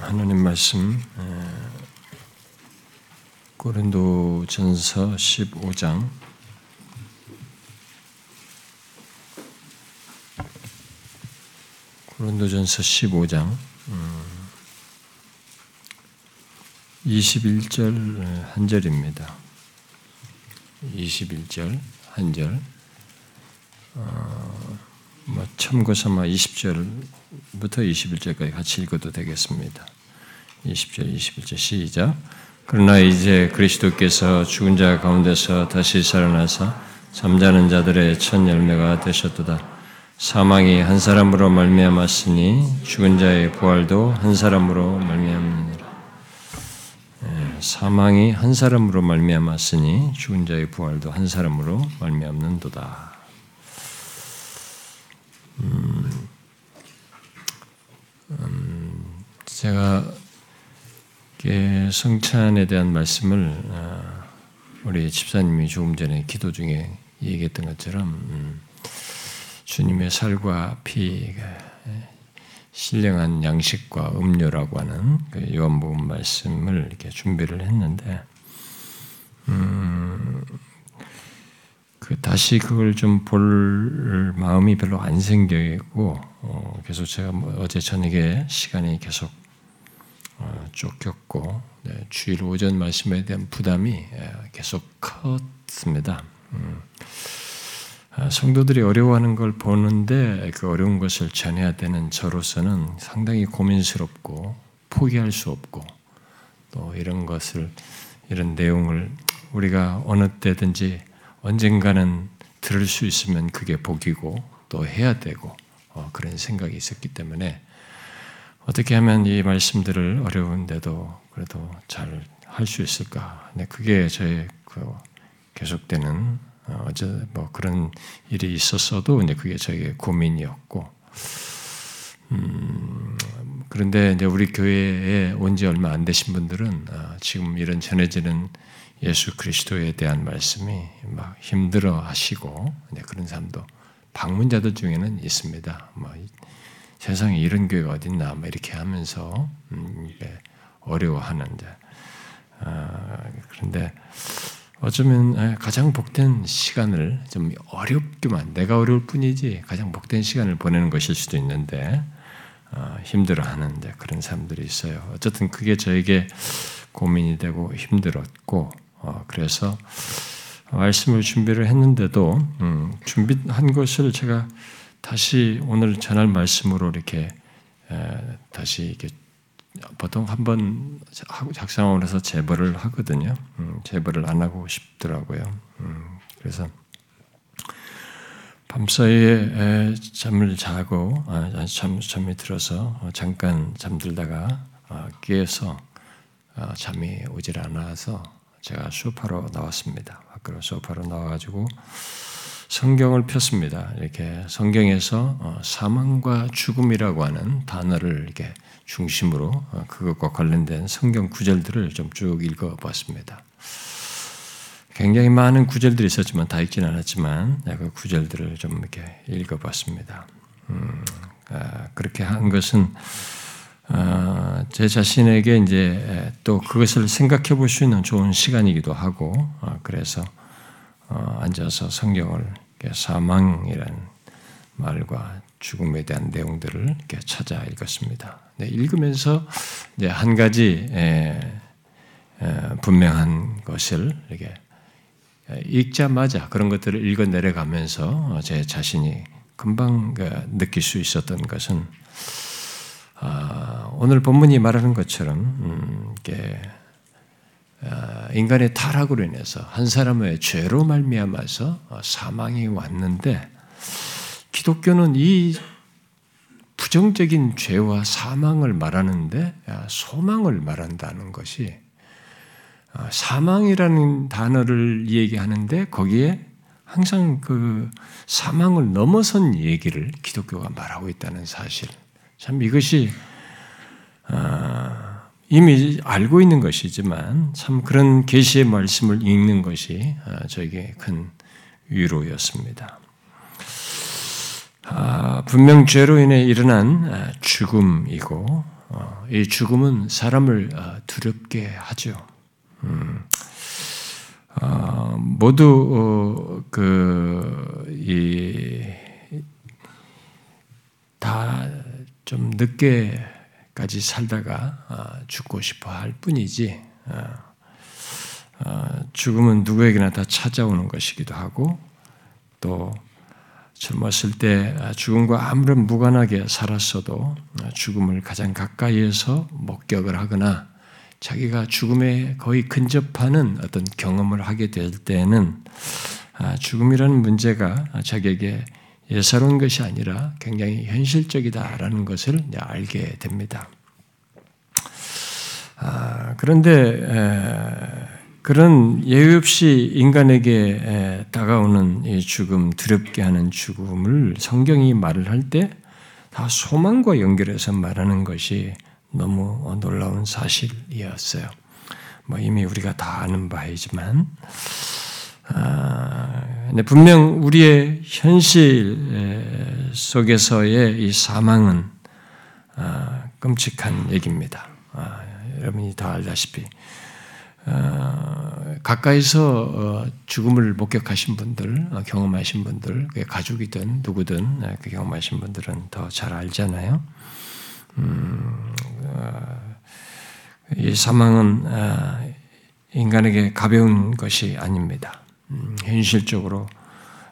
하나님 말씀 고린도전서 15장 고린도전서 15장 21절 한 절입니다. 21절 한 절. 어, 뭐 참고 삼아 20절 부터 21절까지 같이 읽어도 되겠습니다. 20절, 21절 시작. 그러나 이제 그리스도께서 죽은 자 가운데서 다시 살아나사 잠자는 자들의 첫 열매가 되셨도다. 사망이 한 사람으로 말미암았으니 죽은 자의 부활도 한 사람으로 말미암느니라. 예, 사망이 한 사람으로 말미암았으니 죽은 자의 부활도 한 사람으로 말미암는도다. 음, 음, 제가 성찬에 대한 말씀을 아, 우리 집사님이 조금 전에 기도 중에 얘기했던 것처럼 음, 주님의 살과 피 신령한 양식과 음료라고 하는 그 요한복음 말씀을 이렇게 준비를 했는데 음, 그 다시 그걸 좀 볼 마음이 별로 안 생겨있고 어, 계속 제가 뭐 어제 저녁에 시간이 계속 어, 쫓겼고 네, 주일 오전 말씀에 대한 부담이 예, 계속 컸습니다. 음. 아, 성도들이 어려워하는 걸 보는데 그 어려운 것을 전해야 되는 저로서는 상당히 고민스럽고 포기할 수 없고 또 이런 것을 이런 내용을 우리가 어느 때든지 언젠가는 들을 수 있으면 그게 복이고 또 해야 되고 어, 그런 생각이 있었기 때문에 어떻게 하면 이 말씀들을 어려운데도 그래도 잘 할 수 있을까? 네, 그게 저의 그 계속되는 어, 어제 뭐 그런 일이 있었어도 이제 그게 저에게 고민이었고, 음, 그런데 이제 우리 교회에 온 지 얼마 안 되신 분들은 어, 지금 이런 전해지는 예수 그리스도에 대한 말씀이 막 힘들어 하시고 그런 사람도 방문자들 중에는 있습니다. 뭐 세상에 이런 교회가 어딨나 뭐 이렇게 하면서 음, 어려워하는데 아, 그런데 어쩌면 가장 복된 시간을 좀 어렵기만 내가 어려울 뿐이지 가장 복된 시간을 보내는 것일 수도 있는데 어, 힘들어하는 그런 사람들이 있어요. 어쨌든 그게 저에게 고민이 되고 힘들었고 어, 그래서 말씀을 준비를 했는데도 음, 준비한 것을 제가 다시 오늘 전할 말씀으로 이렇게 다시 이렇게 보통 한 번 작성하고 나서 제벌을 하거든요. 음, 제벌을 안 하고 싶더라고요. 음, 그래서 밤사이에 잠을 자고 아, 잠, 잠이 들어서 잠깐 잠들다가 아, 깨서 아, 잠이 오질 않아서 제가 소파로 나왔습니다. 밖으로 소파로 나와가지고 성경을 폈습니다. 이렇게 성경에서 어, 사망과 죽음이라고 하는 단어를 이렇게 중심으로 어, 그것과 관련된 성경 구절들을 좀 쭉 읽어봤습니다. 굉장히 많은 구절들이 있었지만 다 읽지는 않았지만 그 구절들을 좀 이렇게 읽어봤습니다. 음, 아, 그렇게 한 것은 어, 제 자신에게 이제 또 그것을 생각해 볼 수 있는 좋은 시간이기도 하고 어, 그래서 어, 앉아서 성경을 사망이라는 말과 죽음에 대한 내용들을 찾아 읽었습니다. 네, 읽으면서 한 가지 에, 에, 분명한 것을 이렇게 읽자마자 그런 것들을 읽어 내려가면서 제 자신이 금방 그 느낄 수 있었던 것은 아, 오늘 본문이 말하는 것처럼 음, 아, 인간의 타락으로 인해서 한 사람의 죄로 말미암아서 어, 사망이 왔는데 기독교는 이 부정적인 죄와 사망을 말하는데 소망을 말한다는 것이 어, 사망이라는 단어를 얘기하는데 거기에 항상 그 사망을 넘어선 얘기를 기독교가 말하고 있다는 사실. 참 이것이 아, 이미 알고 있는 것이지만 참 그런 계시의 말씀을 읽는 것이 아, 저에게 큰 위로였습니다. 아, 분명 죄로 인해 일어난 아, 죽음이고 어, 이 죽음은 사람을 어, 두렵게 하죠. 음, 어, 모두 그이다좀 늦게 까지 살다가 죽고 싶어 할 뿐이지. 죽음은 누구에게나 다 찾아오는 것이기도 하고 또 젊었을 때 죽음과 아무런 무관하게 살았어도 죽음을 가장 가까이에서 목격을 하거나 자기가 죽음에 거의 근접하는 어떤 경험을 하게 될 때는 죽음이라는 문제가 자기에게 예사로운 것이 아니라 굉장히 현실적이다라는 것을 알게 됩니다. 아, 그런데 그런 예의 없이 인간에게 다가오는 이 죽음, 두렵게 하는 죽음을 성경이 말을 할 때 다 소망과 연결해서 말하는 것이 너무 놀라운 사실이었어요. 뭐 이미 우리가 다 아는 바이지만, 아, 분명 우리의 현실 속에서의 이 사망은 아, 끔찍한 얘기입니다. 아, 여러분이 다 알다시피 어, 가까이서 어, 죽음을 목격하신 분들, 어, 경험하신 분들, 가족이든 누구든 그 경험하신 분들은 더 잘 알잖아요. 음, 이 사망은 인간에게 가벼운 것이 아닙니다. 음, 현실적으로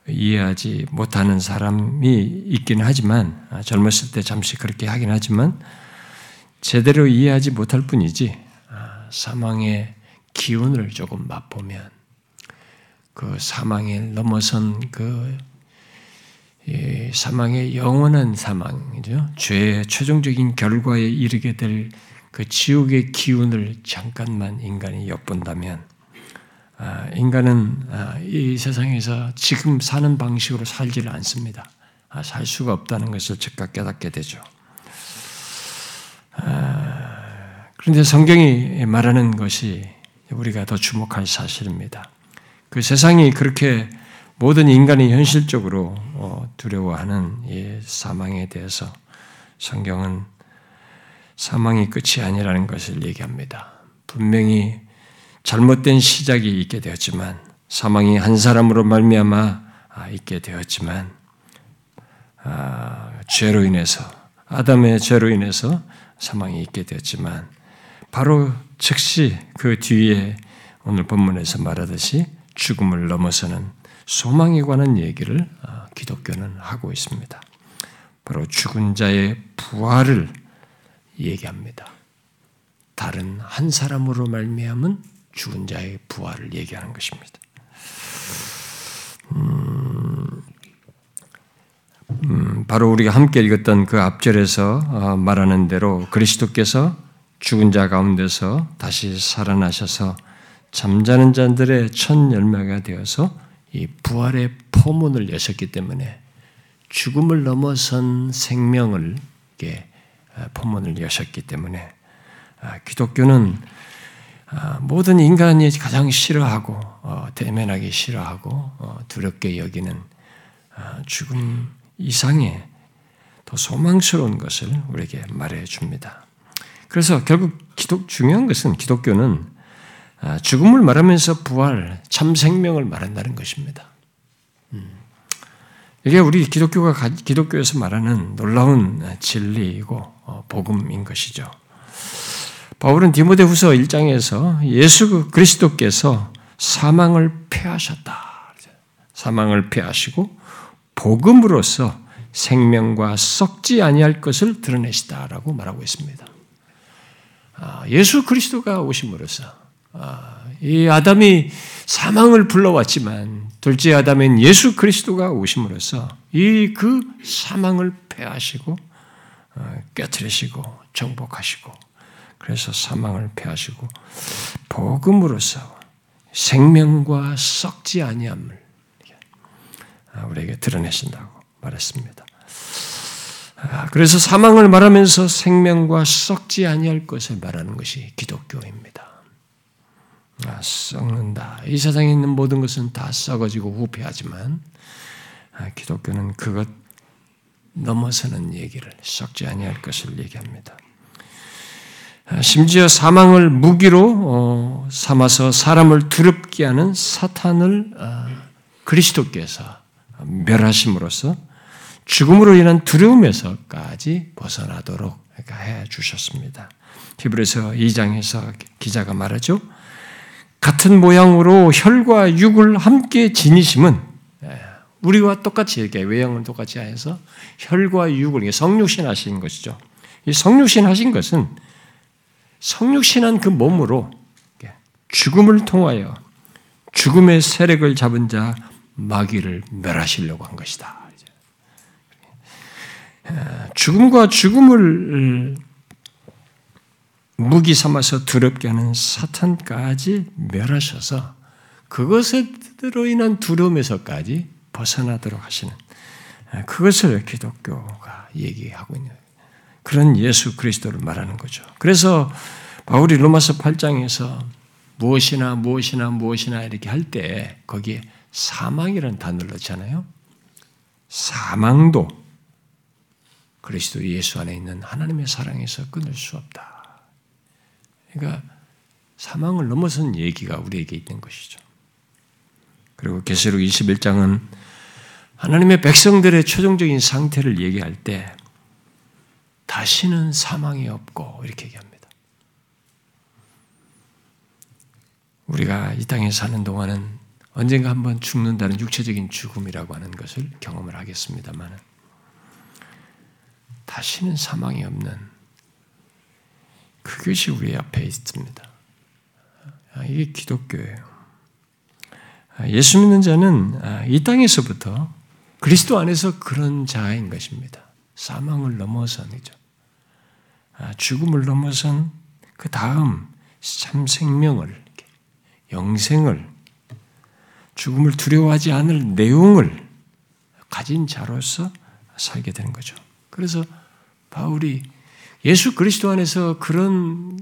이해하지 못하는 사람이 있긴 하지만 젊었을 때 잠시 그렇게 하긴 하지만 제대로 이해하지 못할 뿐이지 사망의 기운을 조금 맛보면 그 사망에 넘어선 그 사망의 영원한 사망이죠. 죄의 최종적인 결과에 이르게 될 그 지옥의 기운을 잠깐만 인간이 엿본다면 아, 인간은 아, 이 세상에서 지금 사는 방식으로 살지를 않습니다. 아, 살 수가 없다는 것을 즉각 깨닫게 되죠. 그런데 성경이 말하는 것이 우리가 더 주목할 사실입니다. 그 세상이 그렇게 모든 인간이 현실적으로 어, 두려워하는 이 사망에 대해서 성경은 사망이 끝이 아니라는 것을 얘기합니다. 분명히 잘못된 시작이 있게 되었지만 사망이 한 사람으로 말미암아 아, 있게 되었지만 아, 죄로 인해서 아담의 죄로 인해서 사망이 있게 되었지만 바로 즉시 그 뒤에 오늘 본문에서 말하듯이 죽음을 넘어서는 소망에 관한 얘기를 어, 기독교는 하고 있습니다. 바로 죽은 자의 부활을 얘기합니다. 다른 한 사람으로 말미암은 죽은 자의 부활을 얘기하는 것입니다. 음, 음, 바로 우리가 함께 읽었던 그 앞절에서 어, 말하는 대로 그리스도께서 죽은 자 가운데서 다시 살아나셔서 잠자는 자들의 첫 열매가 되어서 이 부활의 포문을 여셨기 때문에 죽음을 넘어선 생명을 아, 포문을 여셨기 때문에 아, 기독교는 아, 모든 인간이 가장 싫어하고 어, 대면하기 싫어하고 어, 두렵게 여기는 죽음 이상의 더 소망스러운 것을 우리에게 말해 줍니다. 그래서 결국 기독, 중요한 것은 기독교는 아, 죽음을 말하면서 부활, 참 생명을 말한다는 것입니다. 음. 이게 우리 기독교가 기독교에서 말하는 놀라운 진리이고 어, 복음인 것이죠. 바울은 디모데후서 1장에서 예수 그리스도께서 사망을 패하셨다. 사망을 패하시고 복음으로써 생명과 썩지 아니할 것을 드러내시다라고 말하고 있습니다. 아, 예수 그리스도가 오심으로써 아, 이 아담이 사망을 불러왔지만 둘째 아담인 예수 그리스도가 오심으로써 이 그 사망을 패하시고 어, 깨뜨리시고 정복하시고 그래서 사망을 패하시고 복음으로써 생명과 썩지 아니함을 아, 우리에게 드러내신다고 말했습니다. 아, 그래서 사망을 말하면서 생명과 썩지 아니할 것을 말하는 것이 기독교입니다. 아, 썩는다. 이 세상에 있는 모든 것은 다 썩어지고 후패하지만 아, 기독교는 그것 넘어서는 얘기를 썩지 아니할 것을 얘기합니다. 심지어 사망을 무기로 어, 삼아서 사람을 두렵게 하는 사탄을 어, 그리스도께서 멸하심으로써 죽음으로 인한 두려움에서까지 벗어나도록 해 주셨습니다. 히브리서 2장에서 기자가 말하죠. 같은 모양으로 혈과 육을 함께 지니심은 예, 우리와 똑같이 이렇게 외형을 똑같이 해서 혈과 육을 성육신 하신 것이죠. 이 성육신 하신 것은 성육신한 그 몸으로 죽음을 통하여 죽음의 세력을 잡은 자 마귀를 멸하시려고 한 것이다. 죽음과 죽음을 무기 삼아서 두렵게 하는 사탄까지 멸하셔서 그것으로 인한 두려움에서까지 벗어나도록 하시는 그것을 기독교가 얘기하고 있는 그런 예수 그리스도를 말하는 거죠. 그래서 바울이 로마서 8장에서 무엇이나 무엇이나 무엇이나 이렇게 할 때 거기에 사망이라는 단어를 넣잖아요. 사망도 그리스도 예수 안에 있는 하나님의 사랑에서 끊을 수 없다. 그러니까 사망을 넘어선 얘기가 우리에게 있는 것이죠. 그리고 계시록 21장은 하나님의 백성들의 최종적인 상태를 얘기할 때 다시는 사망이 없고 이렇게 얘기합니다. 우리가 이 땅에 사는 동안은 언젠가 한번 죽는다는 육체적인 죽음이라고 하는 것을 경험을 하겠습니다만 다시는 사망이 없는 그것이 우리 앞에 있습니다. 아, 이게 기독교예요. 아, 예수 믿는 자는 아, 이 땅에서부터 그리스도 안에서 그런 자인 것입니다. 사망을 넘어선이죠. 죽음을 넘어선 그 다음 참 생명을, 영생을, 죽음을 두려워하지 않을 내용을 가진 자로서 살게 되는 거죠. 그래서 바울이 예수 그리스도 안에서 그런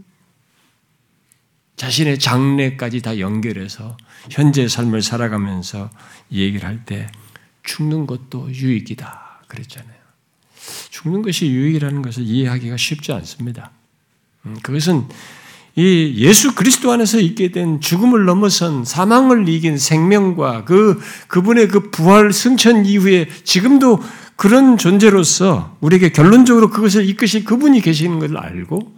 자신의 장래까지 다 연결해서 현재 삶을 살아가면서 얘기를 할 때 죽는 것도 유익이다 그랬잖아요. 죽는 것이 유익이라는 것을 이해하기가 쉽지 않습니다. 음, 그것은 이 예수 그리스도 안에서 있게 된 죽음을 넘어선 사망을 이긴 생명과 그 그분의 그 부활 승천 이후에 지금도 그런 존재로서 우리에게 결론적으로 그것을 이끄실 그분이 계시는 것을 알고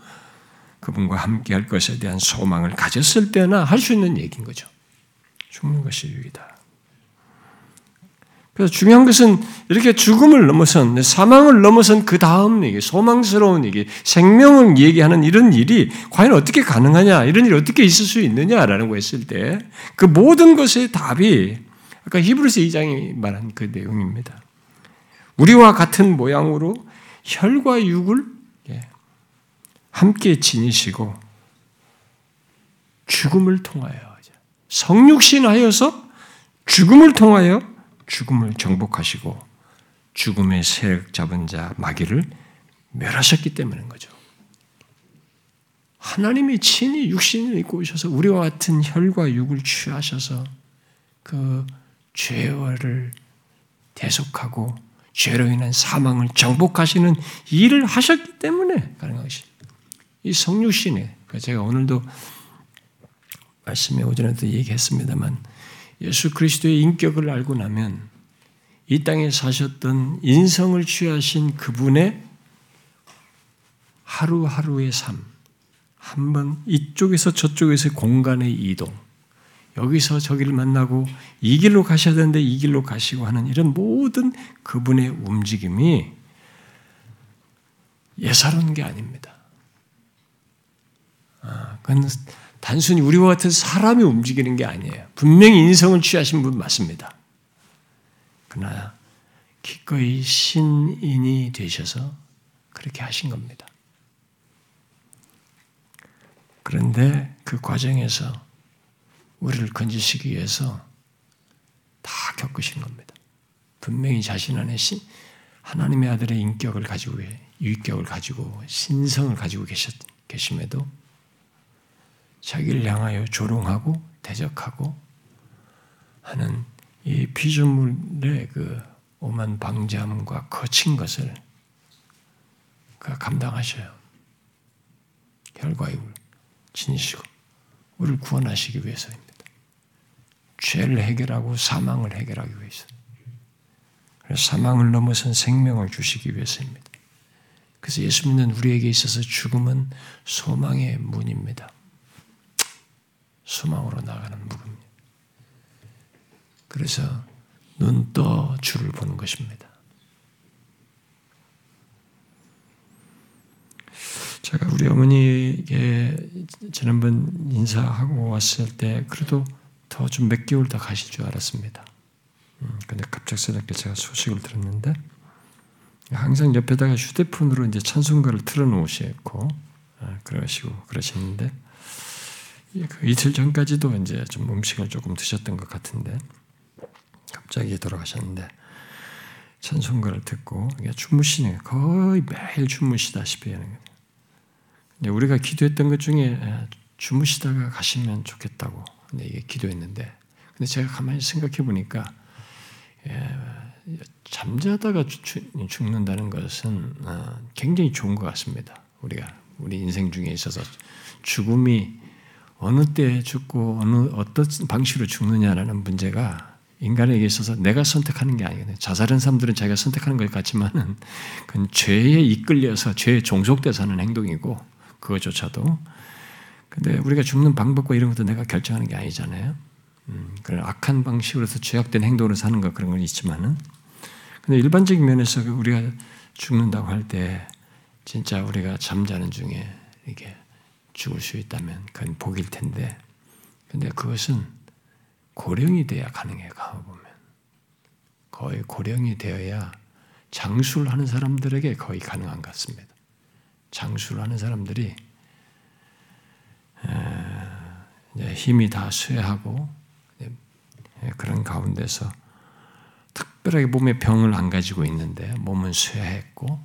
그분과 함께 할 것에 대한 소망을 가졌을 때나 할 수 있는 얘기인 거죠. 죽는 것이 유익이다. 그래서 중요한 것은 이렇게 죽음을 넘어선 사망을 넘어선 그 다음 얘기, 소망스러운 얘기, 생명을 얘기하는 이런 일이 과연 어떻게 가능하냐, 이런 일이 어떻게 있을 수 있느냐라는 거 했을 때 그 모든 것의 답이 아까 히브리서 2장이 말한 그 내용입니다. 우리와 같은 모양으로 혈과 육을 예, 함께 지니시고 죽음을 통하여 성육신하여서 죽음을 통하여 죽음을 정복하시고 죽음의 세력 잡은 자 마귀를 멸하셨기 때문인 거죠. 하나님이 친히 육신을 입고 오셔서 우리와 같은 혈과 육을 취하셔서 그 죄를 대속하고 죄로 인한 사망을 정복하시는 일을 하셨기 때문에 가능한 것이. 이 성육신에 제가 오늘도 말씀에 오전에도 얘기했습니다만 예수 그리스도의 인격을 알고 나면 이 땅에 사셨던 인성을 취하신 그분의 하루하루의 삶, 한번 이쪽에서 저쪽에서 공간의 이동, 여기서 저기를 만나고 이 길로 가셔야 되는데 이 길로 가시고 하는 이런 모든 그분의 움직임이 예사로운 게 아닙니다. 아, 그건 단순히 우리와 같은 사람이 움직이는 게 아니에요. 분명히 인성을 취하신 분 맞습니다. 그러나 기꺼이 신인이 되셔서 그렇게 하신 겁니다. 그런데 그 과정에서 우리를 건지시기 위해서 다 겪으신 겁니다. 분명히 자신 안에 신, 하나님의 아들의 인격을 가지고 유격을 가지고 신성을 가지고 계셨, 계심에도 자기를 향하여 조롱하고 대적하고 하는 이 피조물의 그 오만 방자함과 거친 것을 그 감당하셔요. 육을 지니시고 우리를 구원하시기 위해서입니다. 죄를 해결하고 사망을 해결하기 위해서. 사망을 넘어선 생명을 주시기 위해서입니다. 그래서 예수 믿는 우리에게 있어서 죽음은 소망의 문입니다. 소망으로 나가는 문입니다. 그래서 눈 떠 주를 보는 것입니다. 제가 우리 어머니에게 지난번 인사하고 왔을 때 그래도 더 좀 몇 개월 더 가실 줄 알았습니다. 음, 근데 갑작스럽게 제가 소식을 들었는데 항상 옆에다가 휴대폰으로 이제 찬송가를 틀어놓으셨고 아, 그러시고 그러시는데 그 이틀 전까지도 이제 좀 음식을 조금 드셨던 것 같은데 갑자기 돌아가셨는데 찬송가를 듣고 주무시네 거의 매일 주무시다시피 하는 거예요. 우리가 기도했던 것 중에 주무시다가 가시면 좋겠다고 이게 기도했는데 근데 제가 가만히 생각해 보니까 잠자다가 죽는다는 것은 어, 굉장히 좋은 것 같습니다. 우리가 우리 인생 중에 있어서 죽음이 어느 때 죽고 어느 어떤 방식으로 죽느냐라는 문제가 인간에게 있어서 내가 선택하는 게 아니거든요. 자살한 사람들은 자기가 선택하는 것 같지만은 그건 죄에 이끌려서 죄에 종속돼서 하는 행동이고 그것조차도 근데 우리가 죽는 방법과 이런 것도 내가 결정하는 게 아니잖아요. 음, 그런 악한 방식으로서 죄악된 행동으로 사는 것 그런 건 있지만은 근데 일반적인 면에서 우리가 죽는다고 할 때 진짜 우리가 잠자는 중에 이게 죽을 수 있다면 그건 복일 텐데 근데 그것은 고령이 돼야 가능해 가만 보면 거의 고령이 되어야 장수를 하는 사람들에게 거의 가능한 것 같습니다. 장수를 하는 사람들이 힘이 다 쇠하고 그런 가운데서 특별하게 몸에 병을 안 가지고 있는데 몸은 쇠했고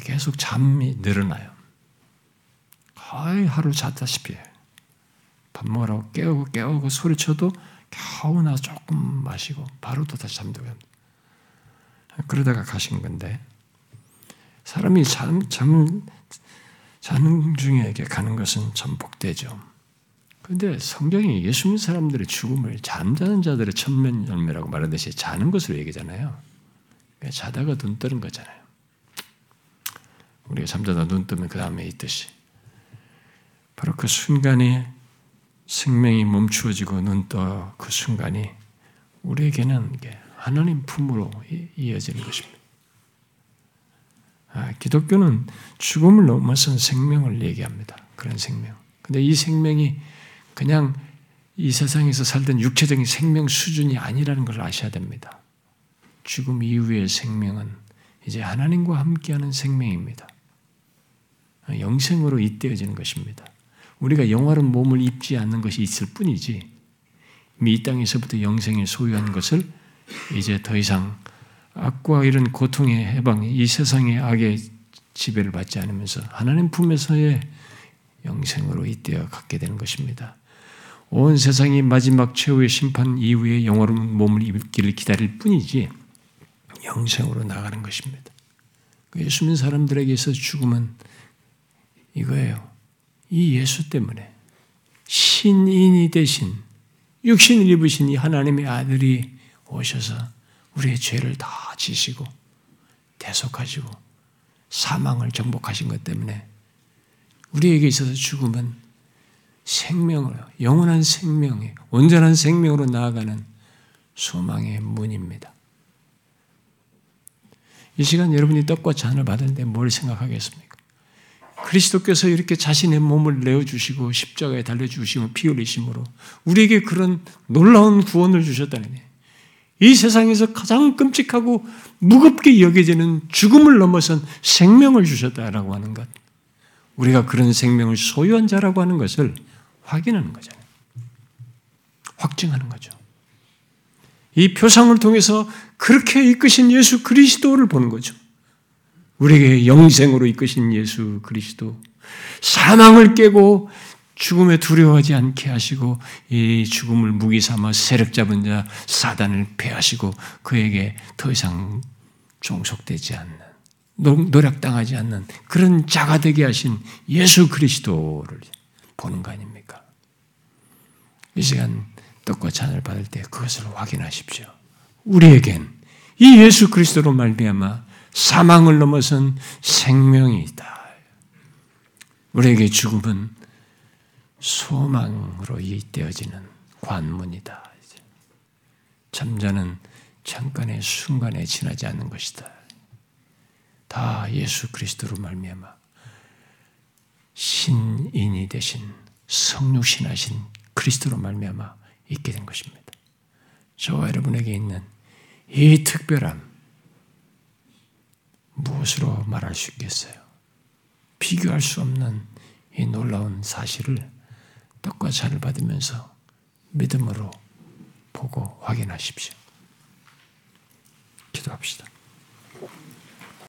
계속 잠이 늘어나요. 거의 하루 잤다시피. 밥 먹으라고 깨우고 깨우고 소리쳐도 겨우 나 조금 마시고 바로 또 다시 잠들고 그러다가 가신 건데 사람이 잠, 잠, 자는 중에 가는 것은 참 복되죠. 그런데 성경이 예수 믿는 사람들의 죽음을 잠자는 자들의 천면 열매라고 말하듯이 자는 것으로 얘기잖아요. 그러니까 자다가 눈 뜨는 거잖아요. 우리가 잠자다 눈 뜨면 그 다음에 있듯이 바로 그 순간에 생명이 멈추어지고 눈떠 그 순간이 우리에게는 하나님 품으로 이어지는 것입니다. 아, 기독교는 죽음을 넘어선 생명을 얘기합니다. 그런 생명. 근데 이 생명이 그냥 이 세상에서 살던 육체적인 생명 수준이 아니라는 걸 아셔야 됩니다. 죽음 이후의 생명은 이제 하나님과 함께하는 생명입니다. 영생으로 잇대어지는 것입니다. 우리가 영화로운 몸을 입지 않는 것이 있을 뿐이지 이미 이 땅에서부터 영생을 소유한 것을 이제 더 이상 악과 이런 고통의 해방, 이 세상의 악의 지배를 받지 않으면서 하나님 품에서의 영생으로 잇대어 갖게 되는 것입니다. 온 세상이 마지막 최후의 심판 이후에 영원한 몸을 입기를 기다릴 뿐이지 영생으로 나가는 것입니다. 그 예수 믿는 사람들에게 있어 죽음은 이거예요. 이 예수 때문에 신인이 되신 육신을 입으신 이 하나님의 아들이 오셔서 우리의 죄를 다 지시고 대속하시고 사망을 정복하신 것 때문에 우리에게 있어서 죽음은 생명을 영원한 생명이 온전한 생명으로 나아가는 소망의 문입니다. 이 시간 여러분이 떡과 잔을 받을 때 뭘 생각하겠습니까? 그리스도께서 이렇게 자신의 몸을 내어주시고 십자가에 달려주시고 피 흘리심으로 우리에게 그런 놀라운 구원을 주셨다는 이 세상에서 가장 끔찍하고 무겁게 여겨지는 죽음을 넘어선 생명을 주셨다라고 하는 것. 우리가 그런 생명을 소유한 자라고 하는 것을 확인하는 거잖아요. 확증하는 거죠. 이 표상을 통해서 그렇게 이끄신 예수 그리스도를 보는 거죠. 우리에게 영생으로 이끄신 예수 그리스도, 사망을 깨고 죽음에 두려워하지 않게 하시고 이 죽음을 무기 삼아 세력 잡은 자 사단을 패하시고 그에게 더 이상 종속되지 않는 노력당하지 않는 그런 자가 되게 하신 예수 그리스도를 보는 거 아닙니까? 이 시간 떡과 잔을 받을 때 그것을 확인하십시오. 우리에겐 이 예수 그리스도로 말미암아 사망을 넘어선 생명이 있다. 우리에게 죽음은 소망으로 이되어지는 관문이다. 잠자는 잠깐의 순간에 지나지 않는 것이다. 다 예수 그리스도로 말미암아 신인이 되신 성육신하신 그리스도로 말미암아 있게 된 것입니다. 저와 여러분에게 있는 이 특별함 무엇으로 말할 수 있겠어요? 비교할 수 없는 이 놀라운 사실을 떡과 잔을 받으면서 믿음으로 보고 확인하십시오. 기도합시다.